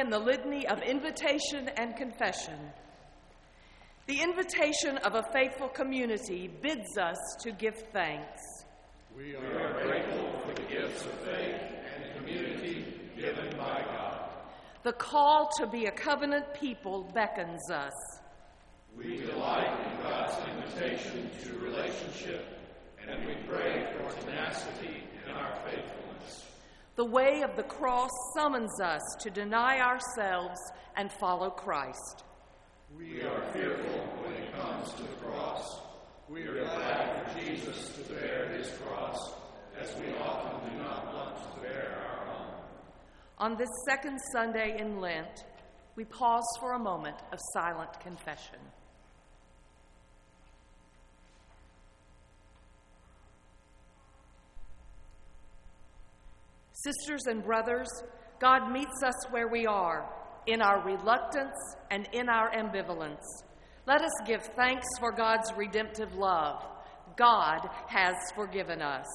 in the litany of invitation and confession? The invitation of a faithful community bids us to give thanks. We are grateful for the gifts of faith and community given by God. The call to be a covenant people beckons us. We delight in God's invitation to relationship, and we pray for tenacity in our faithfulness. The way of the cross summons us to deny ourselves and follow Christ. We are fearful when it comes to the cross. We are glad for Jesus to bear his cross, as we often do not want to bear our own. On this second Sunday in Lent, we pause for a moment of silent confession. Sisters and brothers, God meets us where we are, in our reluctance and in our ambivalence. Let us give thanks for God's redemptive love. God has forgiven us.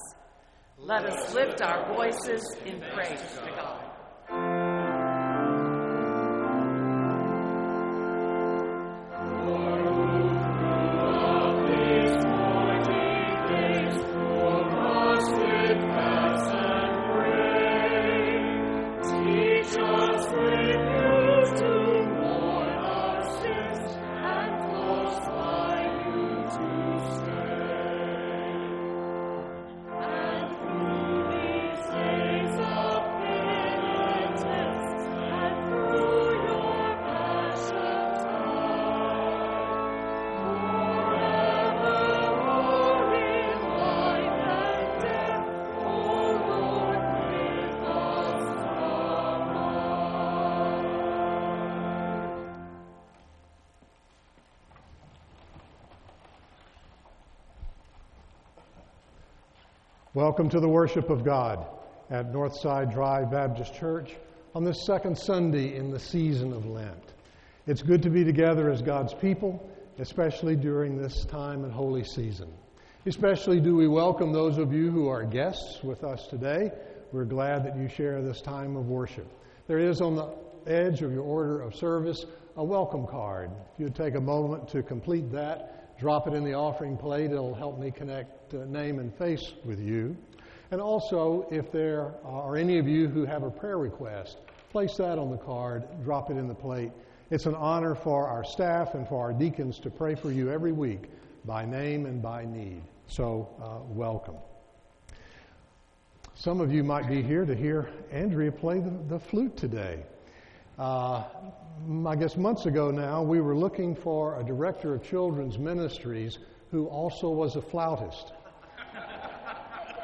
Let us lift our voices in praise to God. Welcome to the worship of God at Northside Drive Baptist Church on this second Sunday in the season of Lent. It's good to be together as God's people, especially during this time and holy season. Especially do we welcome those of you who are guests with us today. We're glad that you share this time of worship. There is on the edge of your order of service a welcome card. If you'd take a moment to complete that, drop it in the offering plate. It'll help me connect uh, name and face with you. And also, if there are any of you who have a prayer request, place that on the card, drop it in the plate. It's an honor for our staff and for our deacons to pray for you every week by name and by need. So, uh, welcome. Some of you might be here to hear Andrea play the, the flute today. Uh, I guess months ago now, we were looking for a director of children's ministries who also was a flautist.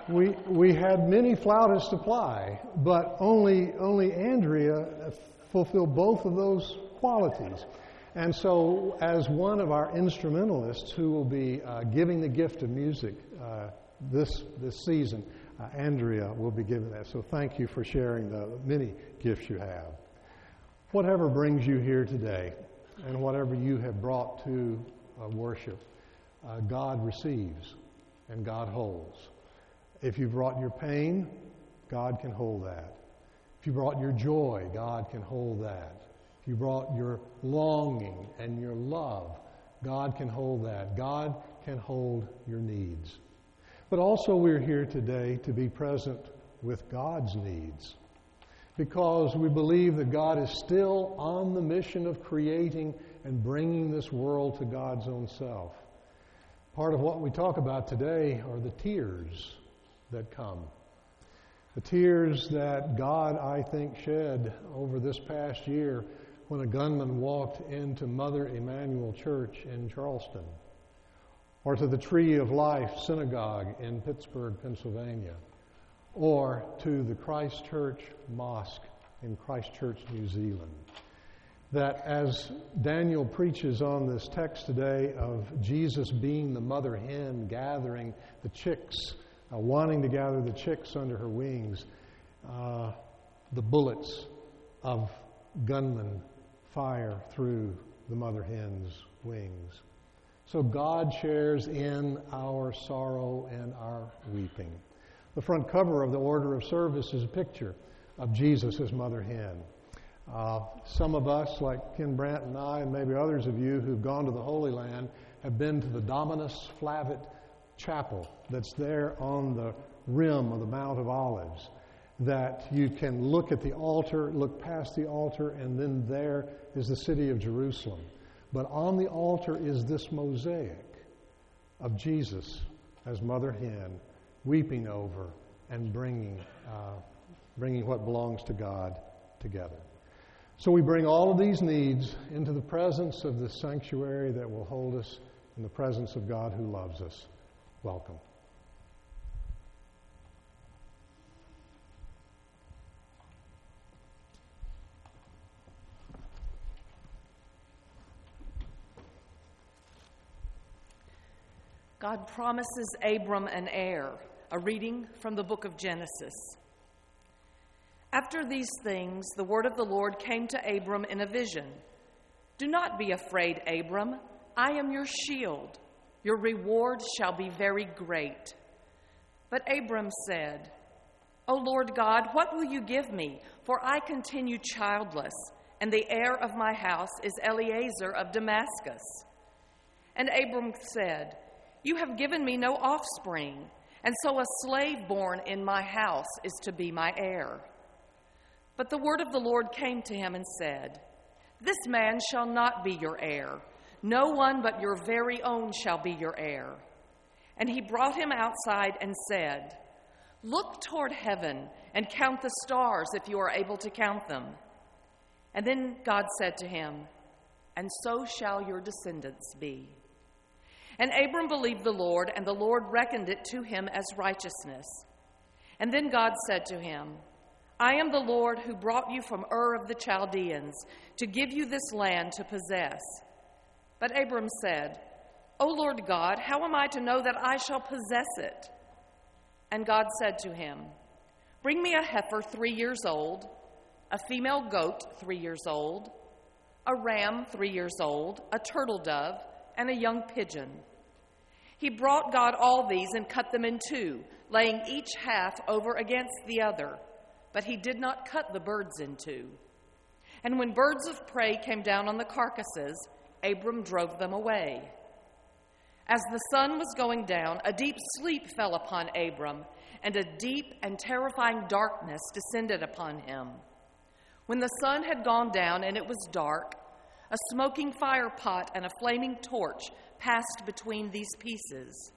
we, we had many flautists apply, but only, only Andrea fulfilled both of those qualities. And so, as one of our instrumentalists who will be uh, giving the gift of music uh, this, this season, uh, Andrea will be giving that. So, thank you for sharing the many gifts you have. Whatever brings you here today, and whatever you have brought to uh, worship, uh, God receives and God holds. If you brought your pain, God can hold that. If you brought your joy, God can hold that. If you brought your longing and your love, God can hold that. God can hold your needs. But also, we're here today to be present with God's needs because we believe that God is still on the mission of creating and bringing this world to God's own self. Part of what we talk about today are the tears that come. The tears that God, I think, shed over this past year when a gunman walked into Mother Emanuel Church in Charleston, or to the Tree of Life Synagogue in Pittsburgh, Pennsylvania or to the Christchurch Mosque in Christchurch, New Zealand. That as Daniel preaches on this text today of Jesus being the mother hen gathering the chicks, uh, wanting to gather the chicks under her wings, uh, the bullets of gunmen fire through the mother hen's wings. So God shares in our sorrow and our weeping. The front cover of the order of service is a picture of Jesus mother hen. Uh, some of us, like Ken Brandt and I, and maybe others of you who've gone to the Holy Land, have been to the Dominus Flevit Chapel that's there on the rim of the Mount of Olives. That you can look at the altar, look past the altar, and then there is the city of Jerusalem. But on the altar is this mosaic of Jesus as mother hen, weeping over and bringing, uh, bringing what belongs to God together. So we bring all of these needs into the presence of the sanctuary that will hold us in the presence of God who loves us. Welcome. God promises Abram an heir, a reading from the book of Genesis. After these things, the word of the Lord came to Abram in a vision Do not be afraid, Abram. I am your shield. Your reward shall be very great. But Abram said, O Lord God, what will you give me? For I continue childless, and the heir of my house is Eliezer of Damascus. And Abram said, You have given me no offspring, and so a slave born in my house is to be my heir. But the word of the Lord came to him and said, This man shall not be your heir. No one but your very own shall be your heir. And he brought him outside and said, Look toward heaven and count the stars if you are able to count them. And then God said to him, And so shall your descendants be. And Abram believed the Lord, and the Lord reckoned it to him as righteousness. And then God said to him, I am the Lord who brought you from Ur of the Chaldeans to give you this land to possess. But Abram said, O Lord God, how am I to know that I shall possess it? And God said to him, Bring me a heifer three years old, a female goat three years old, a ram three years old, a turtle dove, and a young pigeon. He brought God all these and cut them in two, laying each half over against the other but he did not cut the birds in two. And when birds of prey came down on the carcasses, Abram drove them away. As the sun was going down, a deep sleep fell upon Abram, and a deep and terrifying darkness descended upon him. When the sun had gone down and it was dark, a smoking fire pot and a flaming torch passed between these pieces.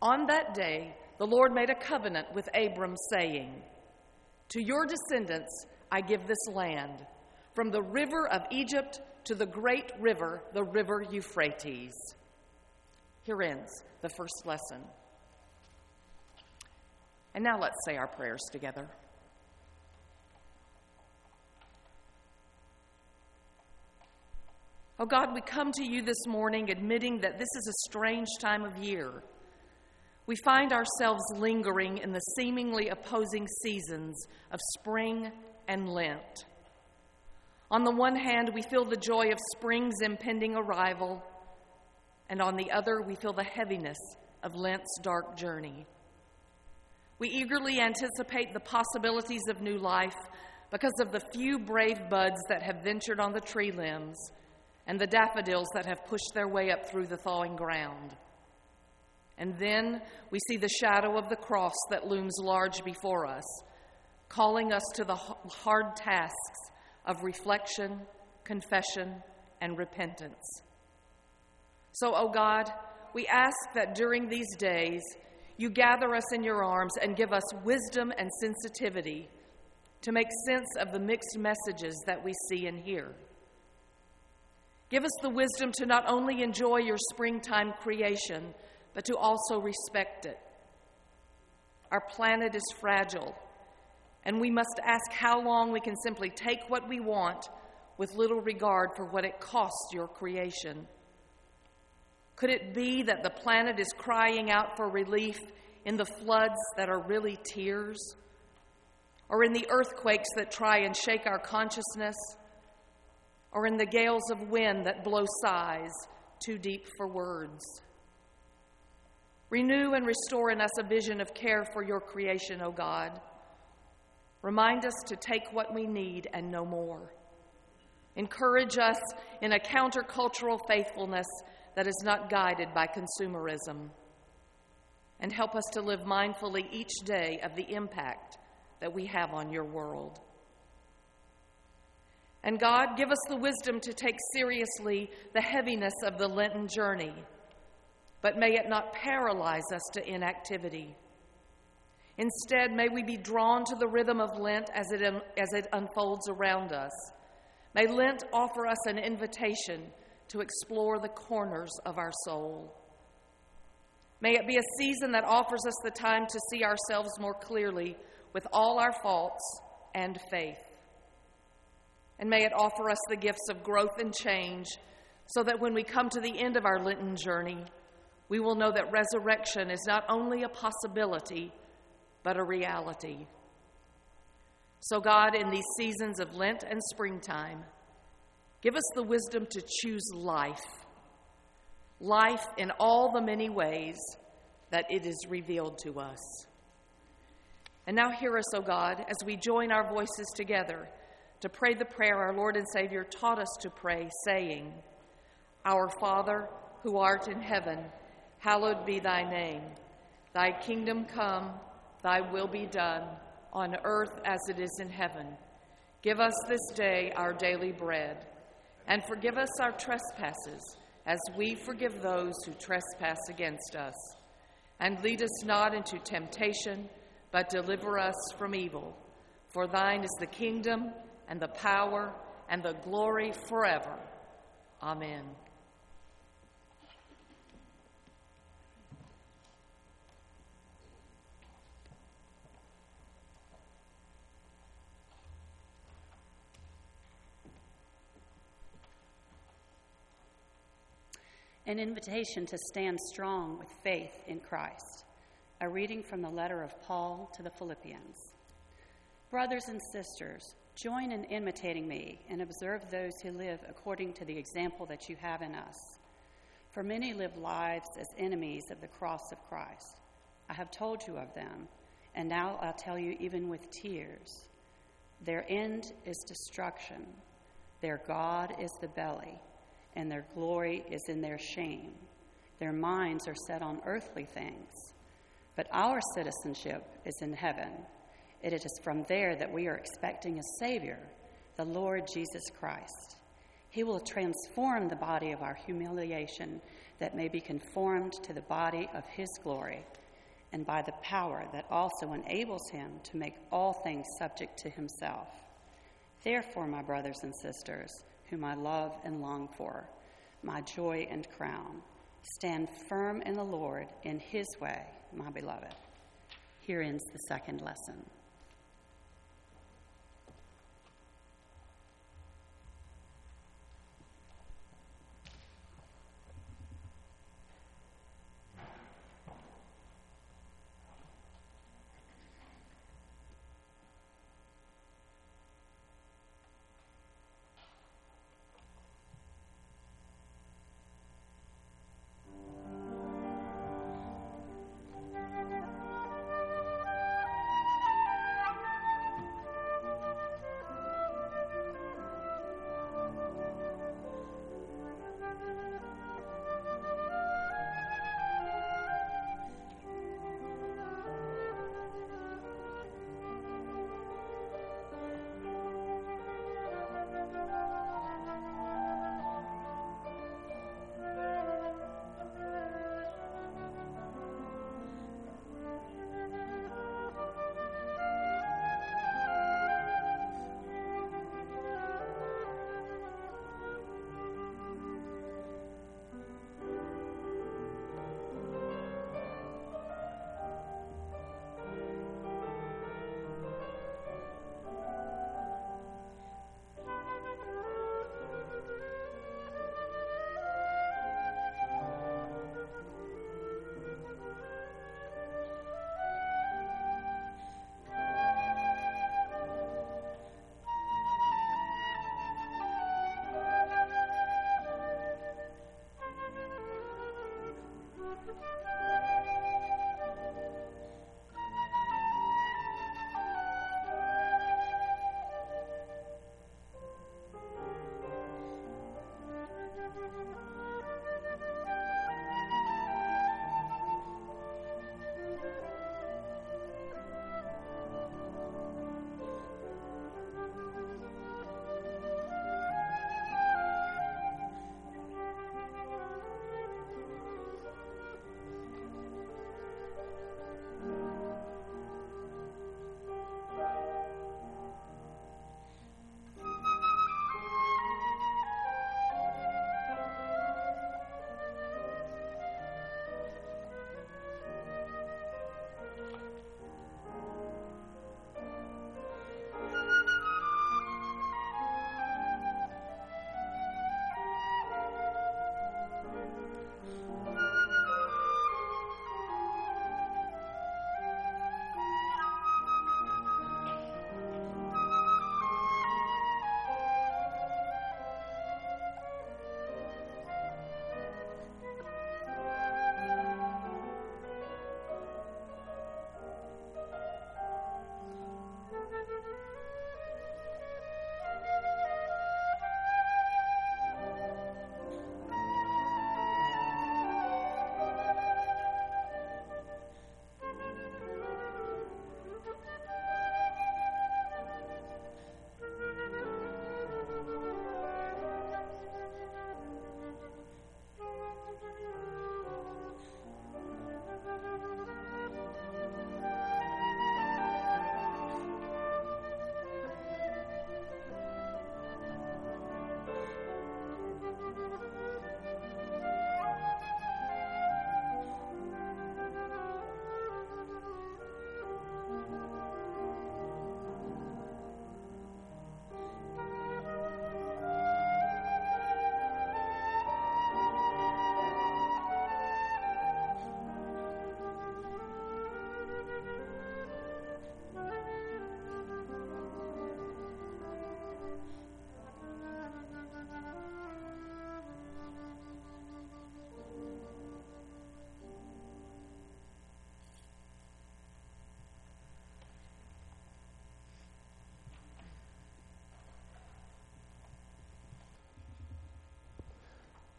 On that day, the Lord made a covenant with Abram, saying, to your descendants I give this land, from the river of Egypt to the great river, the river Euphrates. Here ends the first lesson. And now let's say our prayers together. Oh God, we come to you this morning admitting that this is a strange time of year we find ourselves lingering in the seemingly opposing seasons of spring and Lent. On the one hand, we feel the joy of spring's impending arrival, and on the other, we feel the heaviness of Lent's dark journey. We eagerly anticipate the possibilities of new life because of the few brave buds that have ventured on the tree limbs and the daffodils that have pushed their way up through the thawing ground. And then we see the shadow of the cross that looms large before us, calling us to the hard tasks of reflection, confession, and repentance. So, O oh God, we ask that during these days you gather us in your arms and give us wisdom and sensitivity to make sense of the mixed messages that we see and hear. Give us the wisdom to not only enjoy your springtime creation, but to also respect it. Our planet is fragile, and we must ask how long we can simply take what we want with little regard for what it costs your creation. Could it be that the planet is crying out for relief in the floods that are really tears? Or in the earthquakes that try and shake our consciousness? Or in the gales of wind that blow sighs too deep for words? Renew and restore in us a vision of care for your creation, O God. Remind us to take what we need and no more. Encourage us in a countercultural faithfulness that is not guided by consumerism. And help us to live mindfully each day of the impact that we have on your world. And God, give us the wisdom to take seriously the heaviness of the Lenten journey, but may it not paralyze us to inactivity. Instead, may we be drawn to the rhythm of Lent as it, as it unfolds around us. May Lent offer us an invitation to explore the corners of our soul. May it be a season that offers us the time to see ourselves more clearly with all our faults and faith. And may it offer us the gifts of growth and change so that when we come to the end of our Lenten journey, we will know that resurrection is not only a possibility, but a reality. So, God, in these seasons of Lent and springtime, give us the wisdom to choose life, life in all the many ways that it is revealed to us. And now, hear us, O God, as we join our voices together to pray the prayer our Lord and Savior taught us to pray, saying, Our Father, who art in heaven, hallowed be thy name. Thy kingdom come, thy will be done on earth as it is in heaven. Give us this day our daily bread, and forgive us our trespasses, as we forgive those who trespass against us. And lead us not into temptation, but deliver us from evil. For thine is the kingdom, and the power, and the glory forever. Amen. an invitation to stand strong with faith in Christ. A reading from the letter of Paul to the Philippians. Brothers and sisters, join in imitating me and observe those who live according to the example that you have in us. For many live lives as enemies of the cross of Christ. I have told you of them, and now I'll tell you even with tears. Their end is destruction, their God is the belly and their glory is in their shame. Their minds are set on earthly things. But our citizenship is in heaven. It is from there that we are expecting a Savior, the Lord Jesus Christ. He will transform the body of our humiliation that may be conformed to the body of His glory, and by the power that also enables Him to make all things subject to Himself. Therefore, my brothers and sisters, whom I love and long for, my joy and crown. Stand firm in the Lord in his way, my beloved. Here ends the second lesson.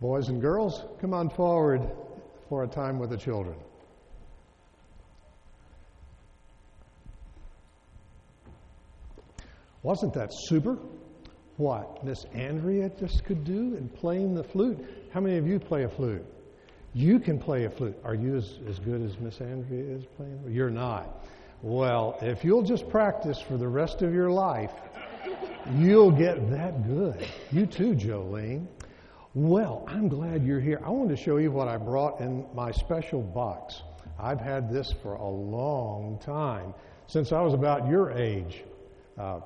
Boys and girls, come on forward for a time with the children. Wasn't that super? What Miss Andrea just could do in playing the flute. How many of you play a flute? You can play a flute. Are you as, as good as Miss Andrea is playing? You're not. Well, if you'll just practice for the rest of your life, you'll get that good. You too, Jolene. Well, I'm glad you're here. I want to show you what I brought in my special box. I've had this for a long time, since I was about your age, uh,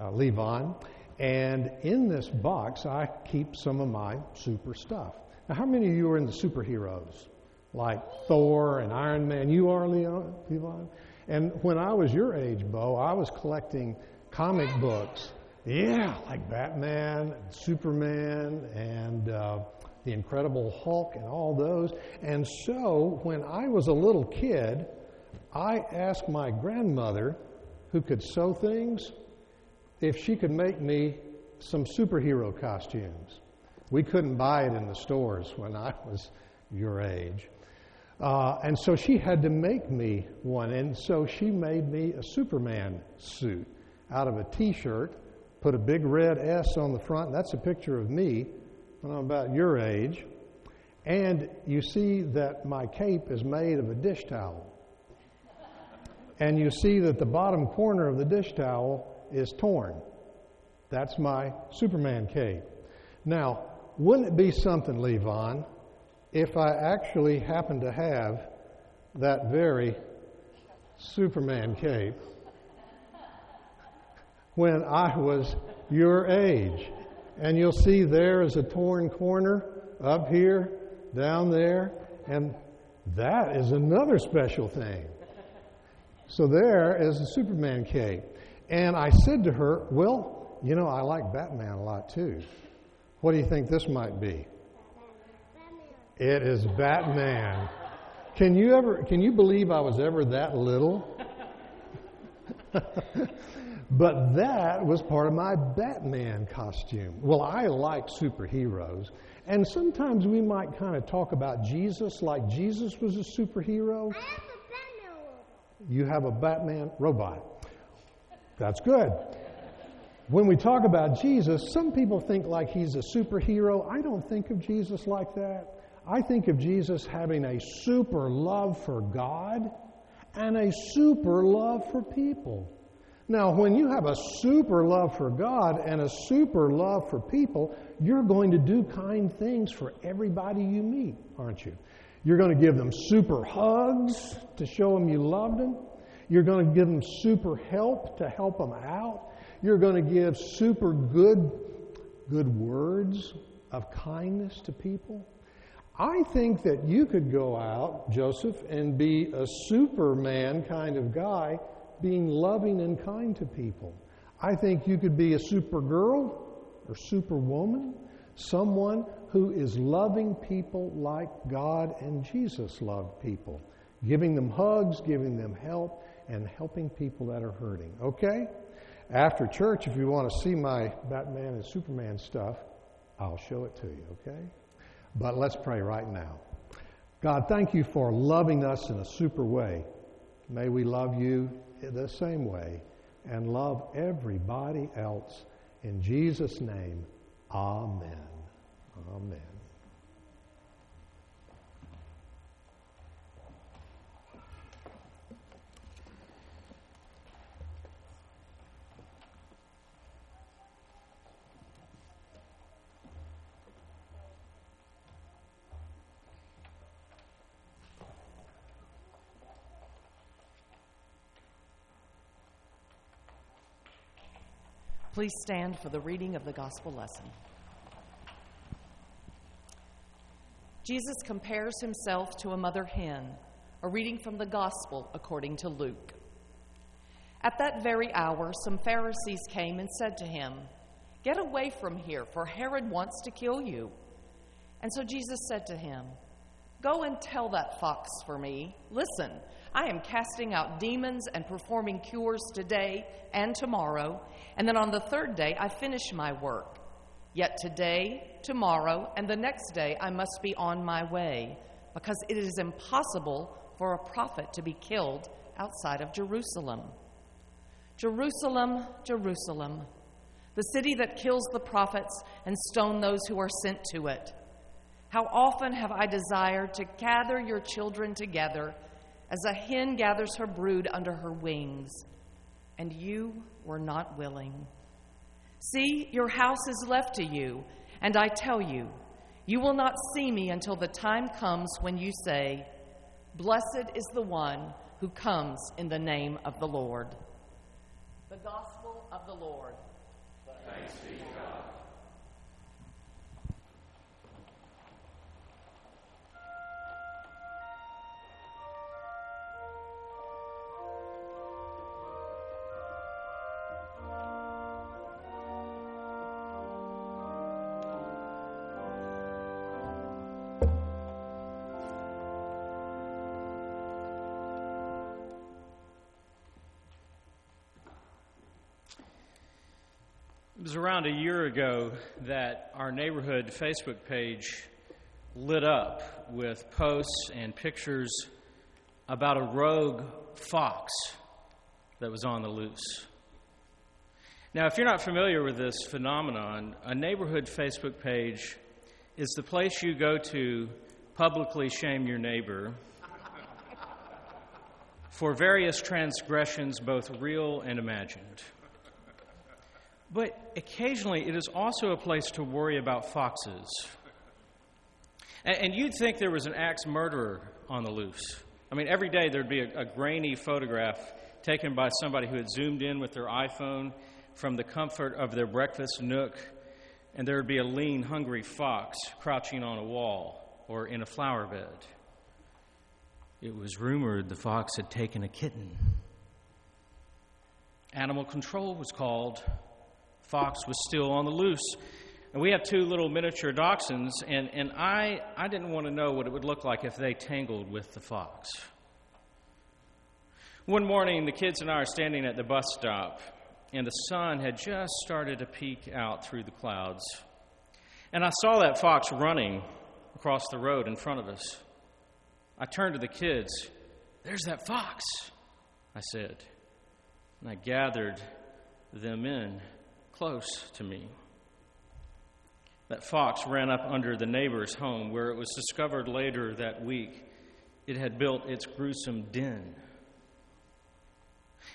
uh, Levon. And in this box, I keep some of my super stuff. Now, how many of you are into superheroes? Like Thor and Iron Man? You are, Leon, Levon? And when I was your age, Bo, I was collecting comic books. Yeah, like Batman and Superman and uh, the Incredible Hulk and all those. And so when I was a little kid, I asked my grandmother, who could sew things, if she could make me some superhero costumes. We couldn't buy it in the stores when I was your age. Uh, and so she had to make me one. And so she made me a Superman suit out of a t shirt, put a big red S on the front. That's a picture of me when I'm about your age. And you see that my cape is made of a dish towel. And you see that the bottom corner of the dish towel is torn. That's my Superman cape. Now, wouldn't it be something, Levon, if I actually happened to have that very Superman cape when I was your age? And you'll see there is a torn corner up here, down there, and that is another special thing. So there is a Superman cape. And I said to her, Well, you know, I like Batman a lot too. What do you think this might be? It is Batman. Can you ever can you believe I was ever that little? but that was part of my Batman costume. Well, I like superheroes, and sometimes we might kind of talk about Jesus like Jesus was a superhero. I have a Batman robot. You have a Batman robot. That's good. When we talk about Jesus, some people think like he's a superhero. I don't think of Jesus like that. I think of Jesus having a super love for God and a super love for people. Now, when you have a super love for God and a super love for people, you're going to do kind things for everybody you meet, aren't you? You're going to give them super hugs to show them you loved them. You're going to give them super help to help them out. You're going to give super good, good words of kindness to people. I think that you could go out, Joseph, and be a superman kind of guy, being loving and kind to people. I think you could be a super girl or superwoman, someone who is loving people like God and Jesus loved people, giving them hugs, giving them help, and helping people that are hurting. Okay? After church, if you want to see my Batman and Superman stuff, I'll show it to you, okay? But let's pray right now. God, thank you for loving us in a super way. May we love you the same way and love everybody else. In Jesus' name, amen. Amen. Please stand for the reading of the gospel lesson. Jesus compares himself to a mother hen, a reading from the gospel according to Luke. At that very hour, some Pharisees came and said to him, Get away from here, for Herod wants to kill you. And so Jesus said to him, Go and tell that fox for me, Listen, I am casting out demons and performing cures today and tomorrow, and then on the third day I finish my work. Yet today, tomorrow, and the next day I must be on my way, because it is impossible for a prophet to be killed outside of Jerusalem. Jerusalem, Jerusalem, the city that kills the prophets and stone those who are sent to it. How often have I desired to gather your children together as a hen gathers her brood under her wings, and you were not willing. See, your house is left to you, and I tell you, you will not see me until the time comes when you say, Blessed is the one who comes in the name of the Lord. The Gospel of the Lord. Thanks be It was around a year ago that our neighborhood Facebook page lit up with posts and pictures about a rogue fox that was on the loose. Now, if you're not familiar with this phenomenon, a neighborhood Facebook page is the place you go to publicly shame your neighbor for various transgressions, both real and imagined. But occasionally, it is also a place to worry about foxes. And, you'd think there was an axe murderer on the loose. I mean, every day there'd be a, a grainy photograph taken by somebody who had zoomed in with their iPhone from the comfort of their breakfast nook, and there would be a lean, hungry fox crouching on a wall or in a flower bed. It was rumored the fox had taken a kitten. Animal control was called fox was still on the loose. And we have two little miniature dachshunds, and, and I, I didn't want to know what it would look like if they tangled with the fox. One morning, the kids and I are standing at the bus stop, and the sun had just started to peek out through the clouds. And I saw that fox running across the road in front of us. I turned to the kids. There's that fox, I said. And I gathered them in close to me. That fox ran up under the neighbor's home, where it was discovered later that week it had built its gruesome den.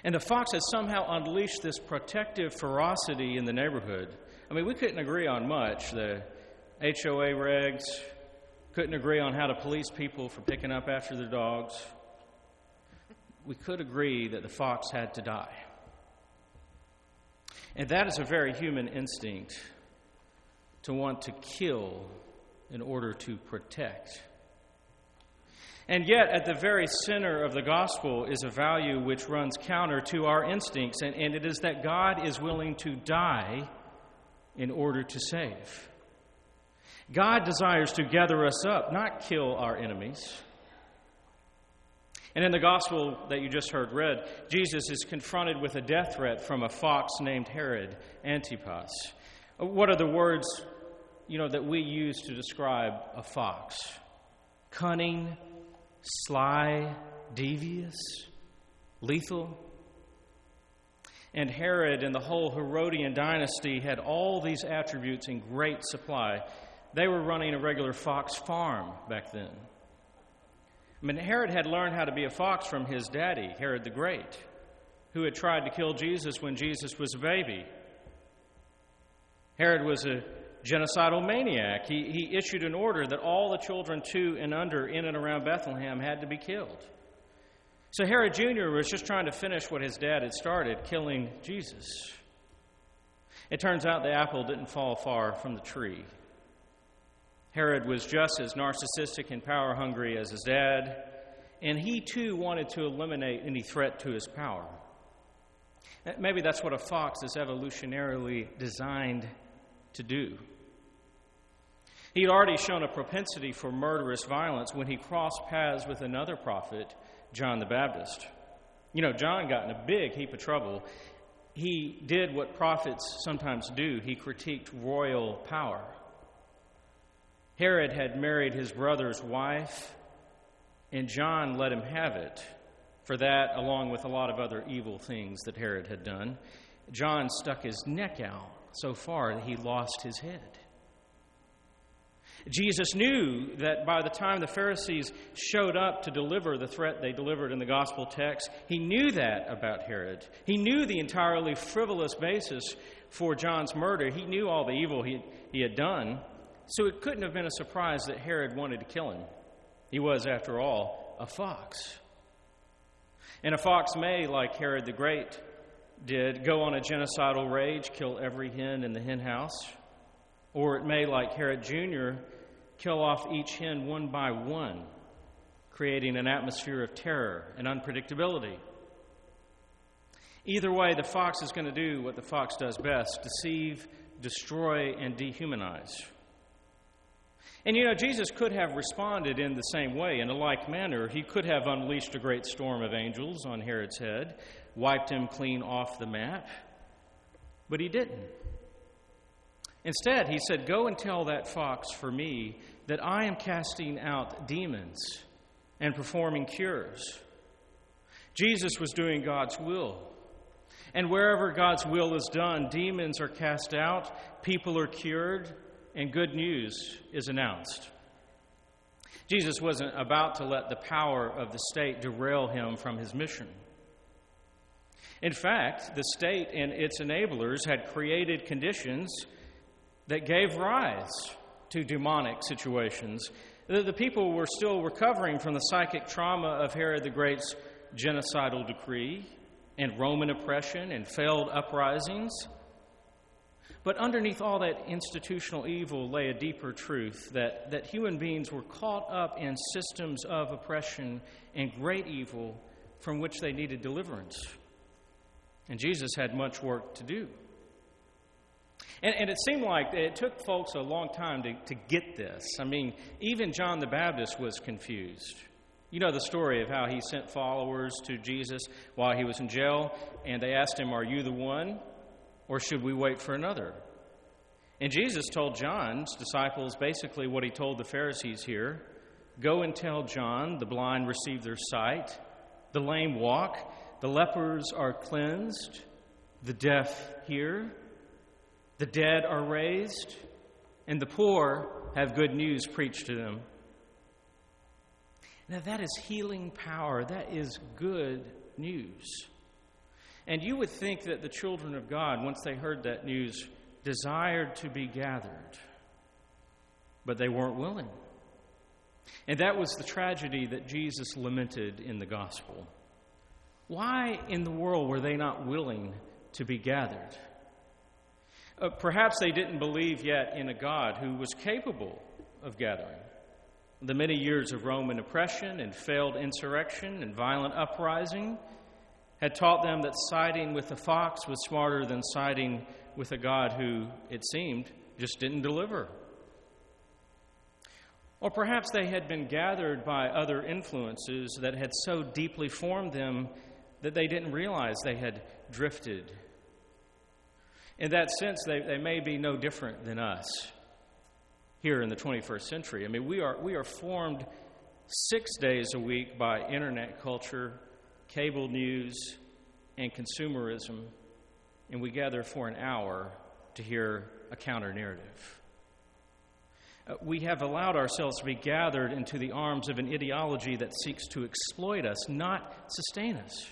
And the fox had somehow unleashed this protective ferocity in the neighborhood. I mean, we couldn't agree on much. The HOA regs couldn't agree on how to police people for picking up after their dogs. We could agree that the fox had to die. And that is a very human instinct to want to kill in order to protect. And yet, at the very center of the gospel is a value which runs counter to our instincts, and, and it is that God is willing to die in order to save. God desires to gather us up, not kill our enemies. And in the gospel that you just heard read, Jesus is confronted with a death threat from a fox named Herod Antipas. What are the words, you know, that we use to describe a fox? Cunning, sly, devious, lethal. And Herod and the whole Herodian dynasty had all these attributes in great supply. They were running a regular fox farm back then. I mean, Herod had learned how to be a fox from his daddy, Herod the Great, who had tried to kill Jesus when Jesus was a baby. Herod was a genocidal maniac. He, he issued an order that all the children two and under in and around Bethlehem had to be killed. So Herod Jr. was just trying to finish what his dad had started, killing Jesus. It turns out the apple didn't fall far from the tree. Herod was just as narcissistic and power hungry as his dad, and he too wanted to eliminate any threat to his power. Maybe that's what a fox is evolutionarily designed to do. He'd already shown a propensity for murderous violence when he crossed paths with another prophet, John the Baptist. You know, John got in a big heap of trouble, he did what prophets sometimes do he critiqued royal power. Herod had married his brother's wife, and John let him have it. For that, along with a lot of other evil things that Herod had done, John stuck his neck out so far that he lost his head. Jesus knew that by the time the Pharisees showed up to deliver the threat they delivered in the gospel text, he knew that about Herod. He knew the entirely frivolous basis for John's murder. He knew all the evil he, he had done. So it couldn't have been a surprise that Herod wanted to kill him. He was, after all, a fox. And a fox may, like Herod the Great did, go on a genocidal rage, kill every hen in the hen house. Or it may, like Herod Jr., kill off each hen one by one, creating an atmosphere of terror and unpredictability. Either way, the fox is going to do what the fox does best deceive, destroy, and dehumanize. And you know, Jesus could have responded in the same way, in a like manner. He could have unleashed a great storm of angels on Herod's head, wiped him clean off the map, but he didn't. Instead, he said, Go and tell that fox for me that I am casting out demons and performing cures. Jesus was doing God's will. And wherever God's will is done, demons are cast out, people are cured, and good news is announced. Jesus wasn't about to let the power of the state derail him from his mission. In fact, the state and its enablers had created conditions that gave rise to demonic situations. The, people were still recovering from the psychic trauma of Herod the Great's genocidal decree and Roman oppression and failed uprisings. But underneath all that institutional evil lay a deeper truth that, that human beings were caught up in systems of oppression and great evil from which they needed deliverance. And Jesus had much work to do. And, and, it seemed like it took folks a long time to, to get this. I mean, even John the Baptist was confused. You know the story of how he sent followers to Jesus while he was in jail, and they asked him, Are you the one, or should we wait for another? And Jesus told John's disciples basically what he told the Pharisees here Go and tell John, the blind receive their sight, the lame walk, the lepers are cleansed, the deaf hear the dead are raised, and the poor have good news preached to them. Now, that is healing power. That is good news. And you would think that the children of God, once they heard that news, desired to be gathered, but they weren't willing. And that was the tragedy that Jesus lamented in the gospel. Why in the world were they not willing to be gathered? Uh, perhaps they didn't believe yet in a God who was capable of gathering. The many years of Roman oppression and failed insurrection and violent uprising had taught them that siding with the fox was smarter than siding with a God who, it seemed, just didn't deliver. Or perhaps they had been gathered by other influences that had so deeply formed them that they didn't realize they had drifted in that sense, they, they may be no different than us here in the 21st century. I mean, we are, we are formed six days a week by internet culture, cable news, and consumerism, and we gather for an hour to hear a counter narrative. Uh, we have allowed ourselves to be gathered into the arms of an ideology that seeks to exploit us, not sustain us.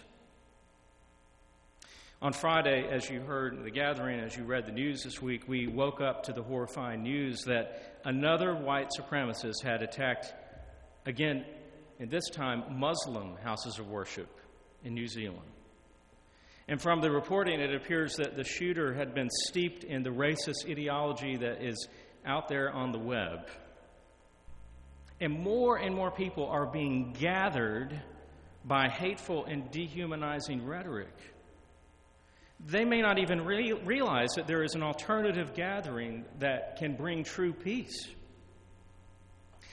On Friday, as you heard in the gathering, as you read the news this week, we woke up to the horrifying news that another white supremacist had attacked, again, in this time, Muslim houses of worship in New Zealand. And from the reporting, it appears that the shooter had been steeped in the racist ideology that is out there on the web. And more and more people are being gathered by hateful and dehumanizing rhetoric. They may not even re- realize that there is an alternative gathering that can bring true peace.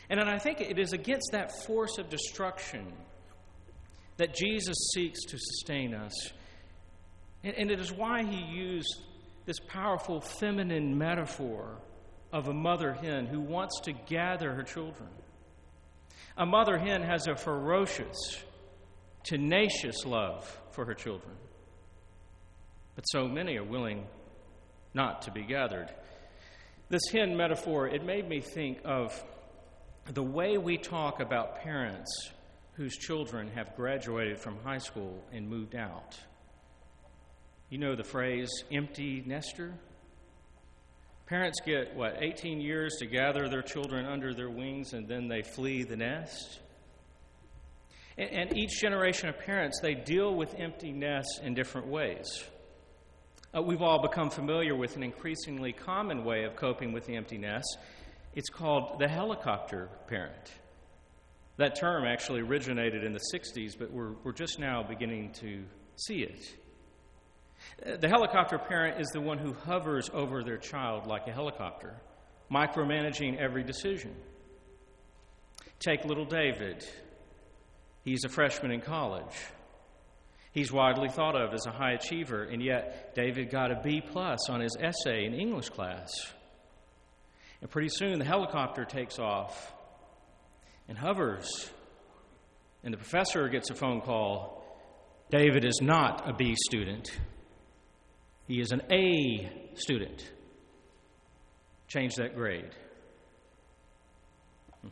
And I think it is against that force of destruction that Jesus seeks to sustain us. And, it is why he used this powerful feminine metaphor of a mother hen who wants to gather her children. A mother hen has a ferocious, tenacious love for her children. But so many are willing not to be gathered. This hen metaphor, it made me think of the way we talk about parents whose children have graduated from high school and moved out. You know the phrase empty nester? Parents get, what, 18 years to gather their children under their wings and then they flee the nest? And, and each generation of parents, they deal with empty nests in different ways. Uh, we've all become familiar with an increasingly common way of coping with the empty nest. It's called the helicopter parent. That term actually originated in the 60s, but we're, we're just now beginning to see it. Uh, the helicopter parent is the one who hovers over their child like a helicopter, micromanaging every decision. Take little David. He's a freshman in college. He's widely thought of as a high achiever, and yet David got a B plus on his essay in English class. And pretty soon the helicopter takes off and hovers, and the professor gets a phone call. David is not a B student, he is an A student. Change that grade. Hmm.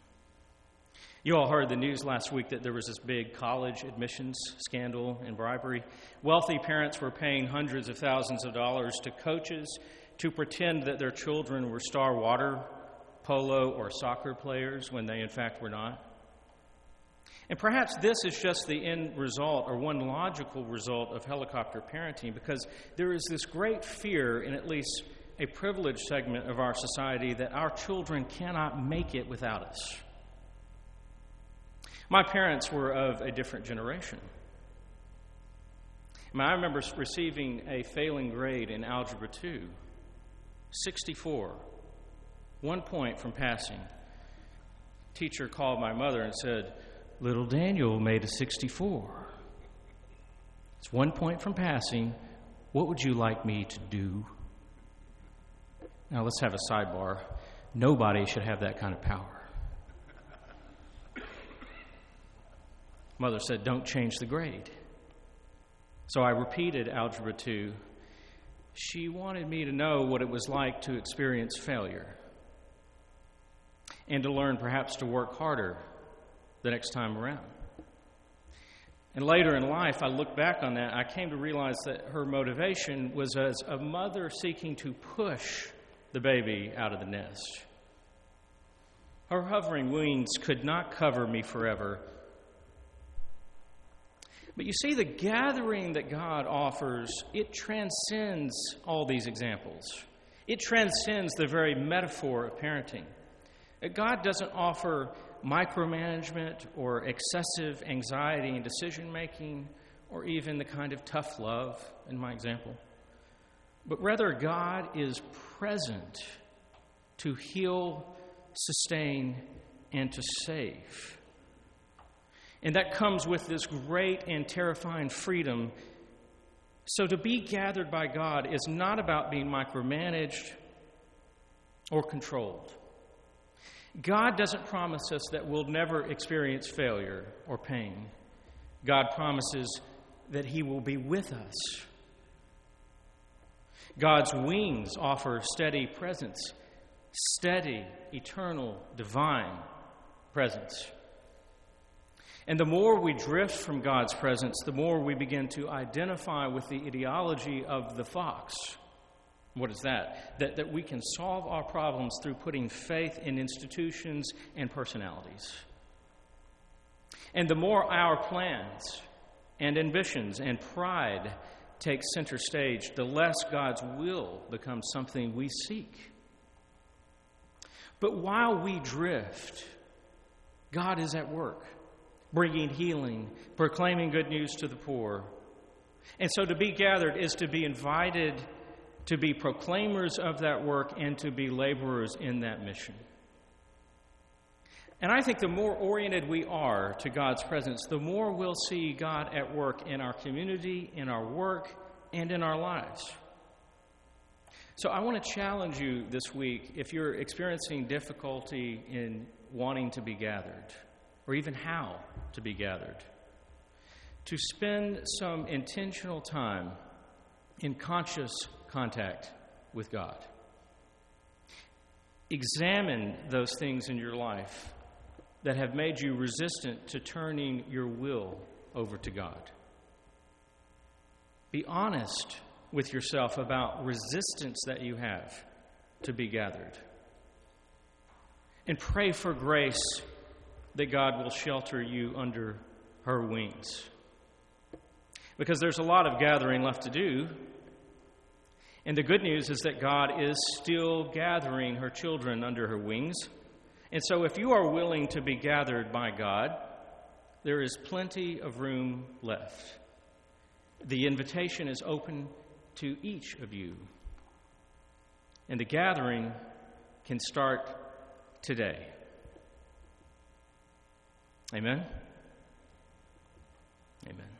You all heard the news last week that there was this big college admissions scandal and bribery. Wealthy parents were paying hundreds of thousands of dollars to coaches to pretend that their children were star water polo or soccer players when they in fact were not. And perhaps this is just the end result or one logical result of helicopter parenting because there is this great fear in at least a privileged segment of our society that our children cannot make it without us. My parents were of a different generation. I, remember receiving a failing grade in Algebra 2, 64, one point from passing. Teacher called my mother and said, Little Daniel made a 64. It's one point from passing. What would you like me to do? Now, let's have a sidebar. Nobody should have that kind of power. Mother said, Don't change the grade. So I repeated Algebra 2. She wanted me to know what it was like to experience failure and to learn perhaps to work harder the next time around. And later in life, I look back on that, I came to realize that her motivation was as a mother seeking to push the baby out of the nest. Her hovering wings could not cover me forever, but you see, the gathering that God offers, it transcends all these examples. It transcends the very metaphor of parenting. God doesn't offer micromanagement or excessive anxiety and decision making or even the kind of tough love in my example. But rather, God is present to heal, sustain, and to save. And that comes with this great and terrifying freedom. So, to be gathered by God is not about being micromanaged or controlled. God doesn't promise us that we'll never experience failure or pain. God promises that He will be with us. God's wings offer steady presence, steady, eternal, divine presence. And the more we drift from God's presence, the more we begin to identify with the ideology of the fox. What is that? That, that we can solve our problems through putting faith in institutions and personalities. And the more our plans and ambitions and pride take center stage, the less God's will becomes something we seek. But while we drift, God is at work bringing healing, proclaiming good news to the poor. And so to be gathered is to be invited to be proclaimers of that work and to be laborers in that mission. And I think the more oriented we are to God's presence, the more we'll see God at work in our community, in our work, and in our lives. So I want to challenge you this week if you're experiencing difficulty in wanting to be gathered, or even how to be gathered, to spend some intentional time in conscious contact with God. Examine those things in your life that have made you resistant to turning your will over to God. Be honest with yourself about resistance that you have to be gathered. And pray for grace that God will shelter you under her wings. Because there's a lot of gathering left to do. And the good news is that God is still gathering her children under her wings. And so, if you are willing to be gathered by God, there is plenty of room left. The invitation is open to each of you. And the gathering can start today. Amen? Amen.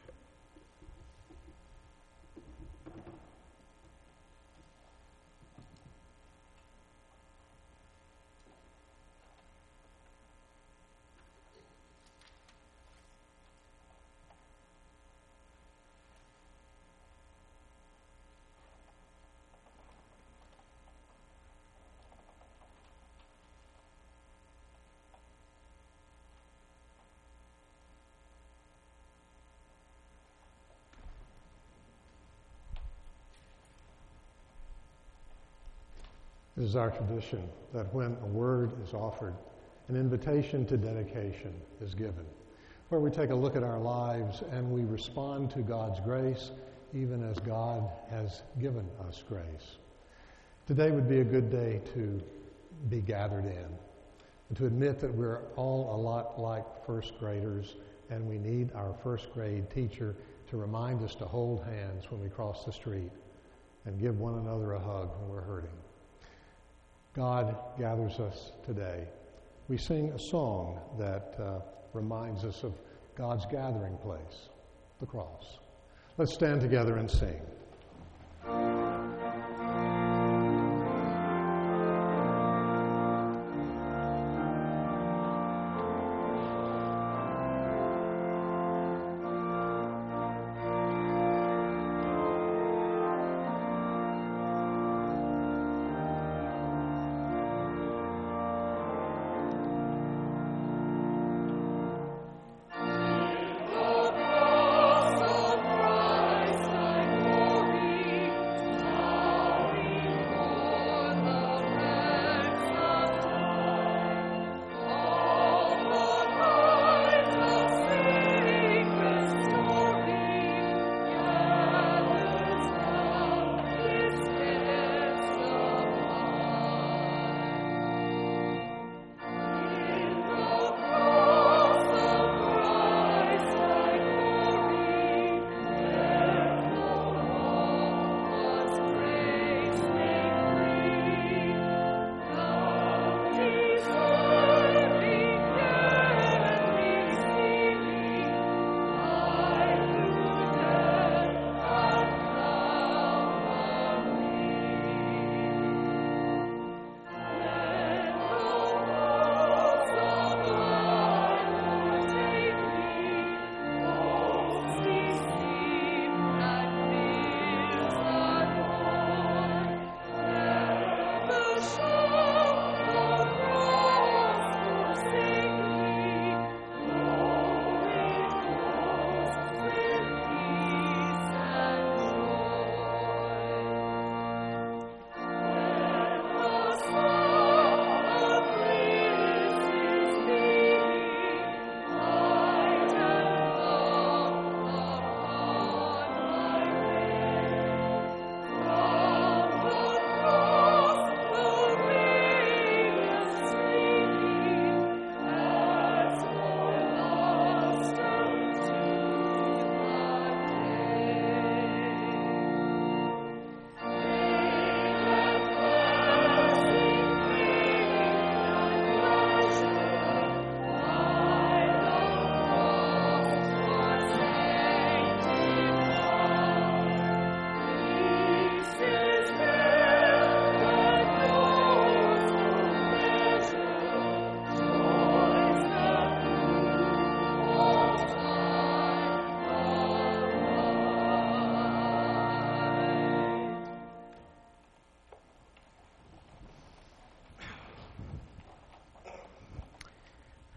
It is our tradition that when a word is offered, an invitation to dedication is given, where we take a look at our lives and we respond to God's grace, even as God has given us grace. Today would be a good day to be gathered in, and to admit that we're all a lot like first graders, and we need our first grade teacher to remind us to hold hands when we cross the street and give one another a hug when we're hurting. God gathers us today. We sing a song that uh, reminds us of God's gathering place, the cross. Let's stand together and sing.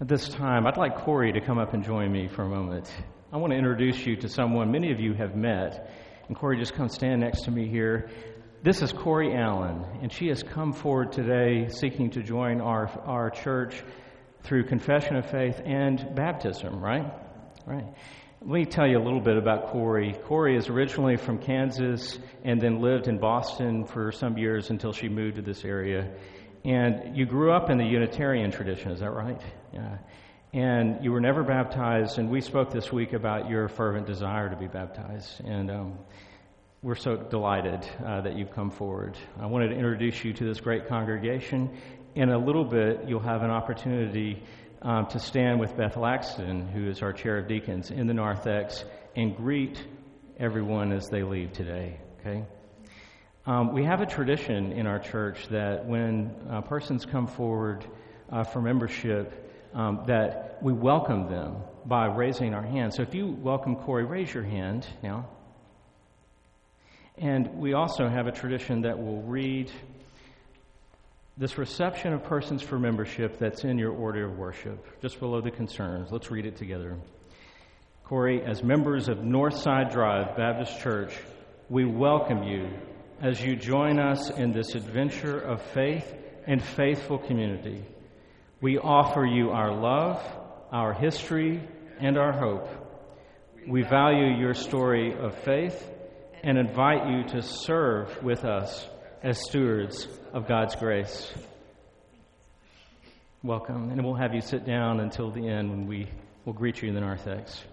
At this time, I'd like Corey to come up and join me for a moment. I want to introduce you to someone many of you have met. And Corey, just come stand next to me here. This is Corey Allen, and she has come forward today seeking to join our, our church through confession of faith and baptism, right? Right. Let me tell you a little bit about Corey. Corey is originally from Kansas and then lived in Boston for some years until she moved to this area. And you grew up in the Unitarian tradition, is that right? Yeah. And you were never baptized, and we spoke this week about your fervent desire to be baptized. And um, we're so delighted uh, that you've come forward. I wanted to introduce you to this great congregation. In a little bit, you'll have an opportunity um, to stand with Beth Laxton, who is our chair of deacons, in the narthex and greet everyone as they leave today. Okay? Um, we have a tradition in our church that when uh, persons come forward uh, for membership, um, that we welcome them by raising our hand. So if you welcome Corey, raise your hand now. And we also have a tradition that will read this reception of persons for membership that's in your order of worship, just below the concerns. Let's read it together. Corey, as members of Northside Drive Baptist Church, we welcome you as you join us in this adventure of faith and faithful community. We offer you our love, our history, and our hope. We value your story of faith and invite you to serve with us as stewards of God's grace. Welcome, and we'll have you sit down until the end when we will greet you in the narthex.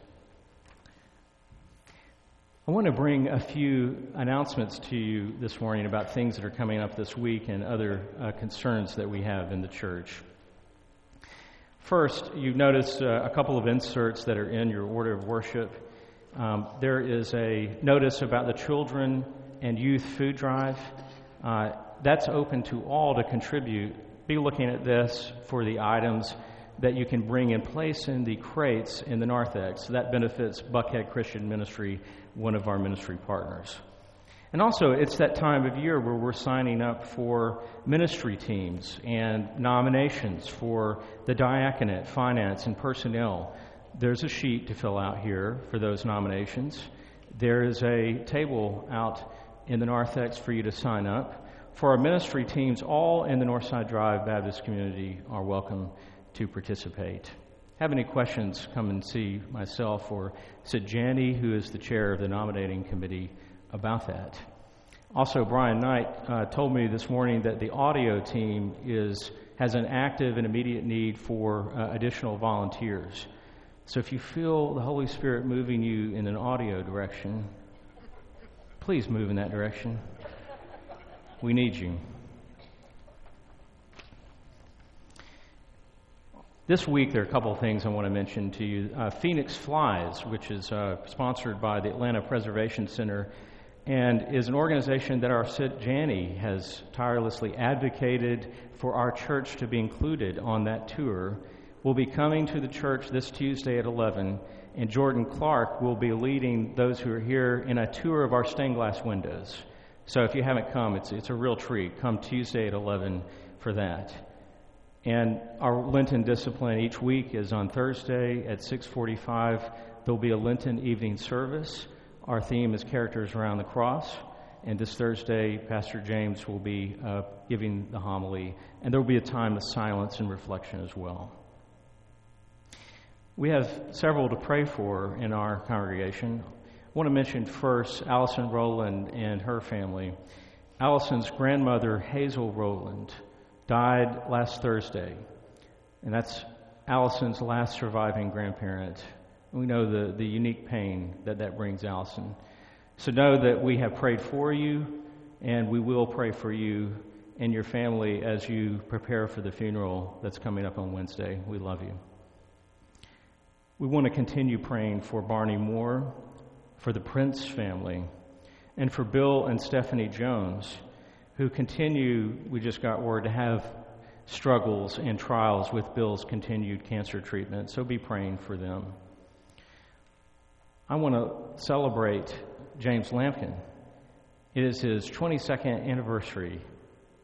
I want to bring a few announcements to you this morning about things that are coming up this week and other uh, concerns that we have in the church. First, you've noticed uh, a couple of inserts that are in your order of worship. Um, there is a notice about the children and youth food drive. Uh, that's open to all to contribute. Be looking at this for the items that you can bring in place in the crates in the narthex. That benefits Buckhead Christian Ministry, one of our ministry partners. And also, it's that time of year where we're signing up for ministry teams and nominations for the diaconate, finance, and personnel. There's a sheet to fill out here for those nominations. There is a table out in the narthex for you to sign up. For our ministry teams, all in the Northside Drive Baptist community are welcome to participate. Have any questions, come and see myself or Janney, who is the chair of the nominating committee, about that. Also, Brian Knight uh, told me this morning that the audio team is, has an active and immediate need for uh, additional volunteers. So if you feel the Holy Spirit moving you in an audio direction, please move in that direction. We need you. This week, there are a couple of things I want to mention to you. Uh, Phoenix Flies, which is uh, sponsored by the Atlanta Preservation Center, and is an organization that our Sid Janney has tirelessly advocated for our church to be included on that tour, will be coming to the church this Tuesday at 11, and Jordan Clark will be leading those who are here in a tour of our stained glass windows. So if you haven't come, it's, it's a real treat. Come Tuesday at 11 for that. And our Lenten discipline each week is on Thursday at 6:45. There'll be a Lenten evening service. Our theme is characters around the cross. And this Thursday, Pastor James will be uh, giving the homily, and there will be a time of silence and reflection as well. We have several to pray for in our congregation. I want to mention first Allison Rowland and her family. Allison's grandmother, Hazel Rowland, died last Thursday, and that's Allison's last surviving grandparent. We know the, the unique pain that that brings Allison. So know that we have prayed for you, and we will pray for you and your family as you prepare for the funeral that's coming up on Wednesday. We love you. We want to continue praying for Barney Moore, for the Prince family, and for Bill and Stephanie Jones who continue, we just got word, to have struggles and trials with Bill's continued cancer treatment. So be praying for them. I want to celebrate James Lamkin. It is his 22nd anniversary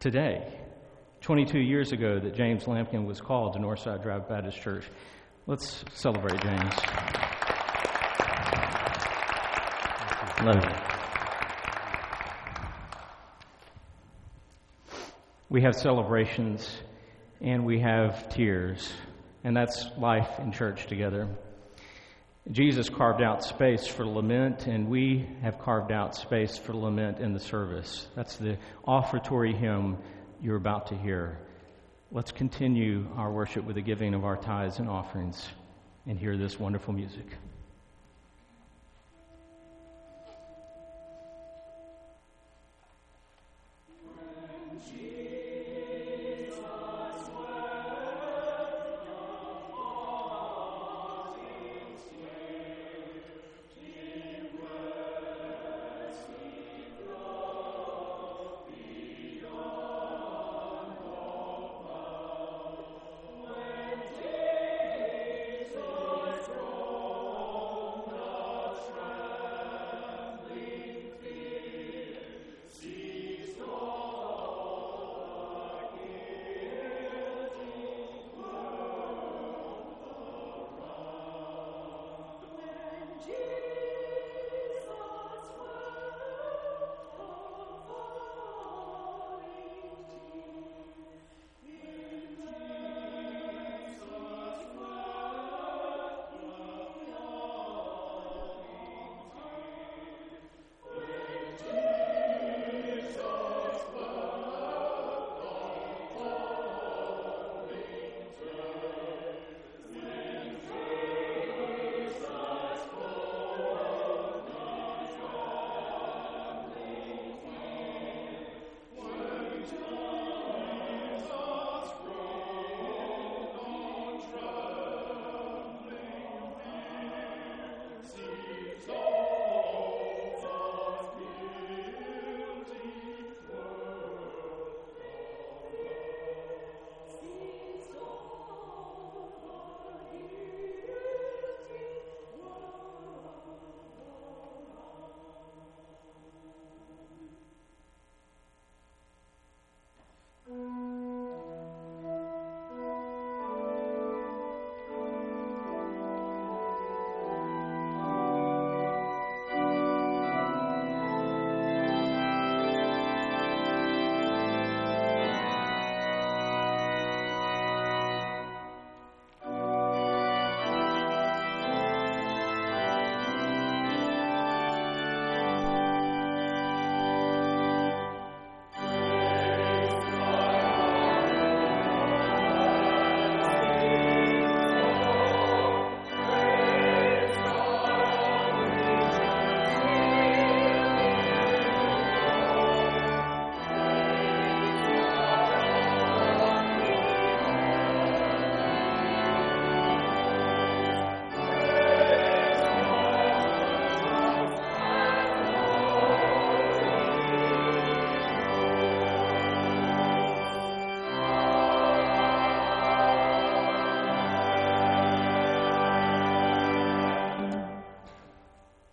today. 22 years ago that James Lamkin was called to Northside Drive Baptist Church. Let's celebrate James. Love you. We have celebrations and we have tears, and that's life in church together. Jesus carved out space for lament, and we have carved out space for lament in the service. That's the offertory hymn you're about to hear. Let's continue our worship with the giving of our tithes and offerings and hear this wonderful music.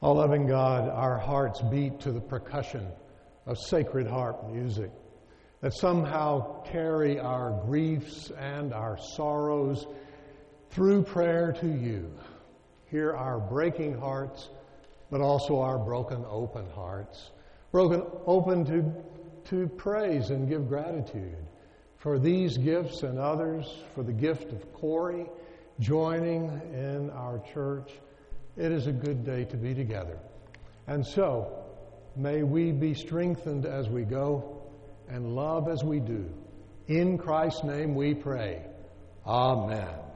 Oh, loving God, our hearts beat to the percussion of sacred harp music that somehow carry our griefs and our sorrows through prayer to you. Hear our breaking hearts, but also our broken open hearts, broken open to, to praise and give gratitude for these gifts and others, for the gift of Corey joining in our church it is a good day to be together. And so, may we be strengthened as we go and love as we do. In Christ's name we pray. Amen.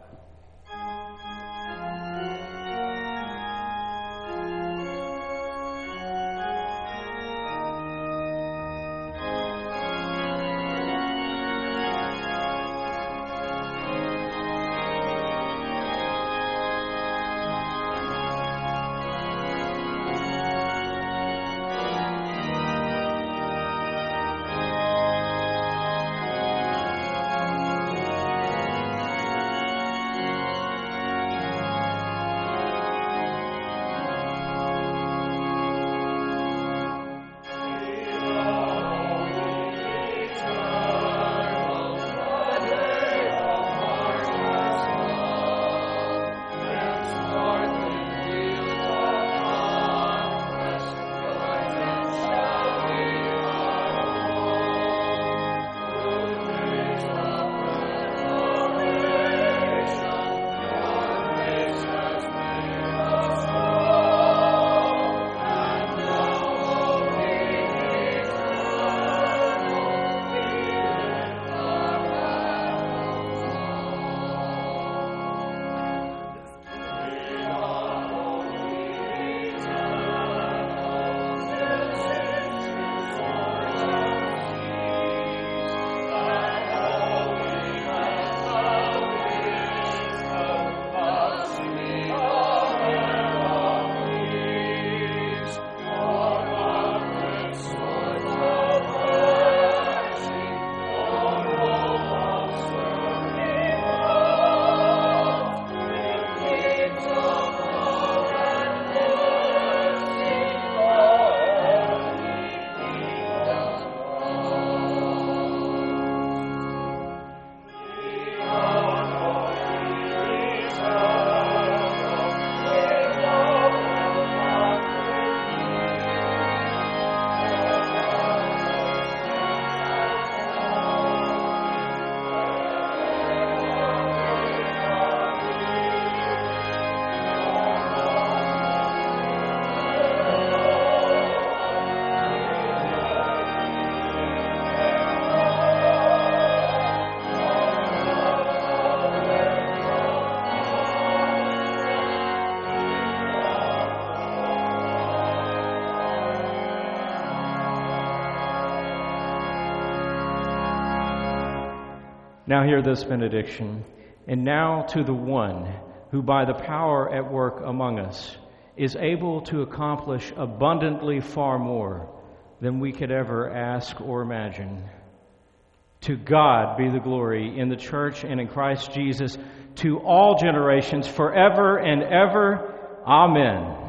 Now hear this benediction. And now to the one who, by the power at work among us, is able to accomplish abundantly far more than we could ever ask or imagine. To God be the glory in the church and in Christ Jesus to all generations, forever and ever. Amen.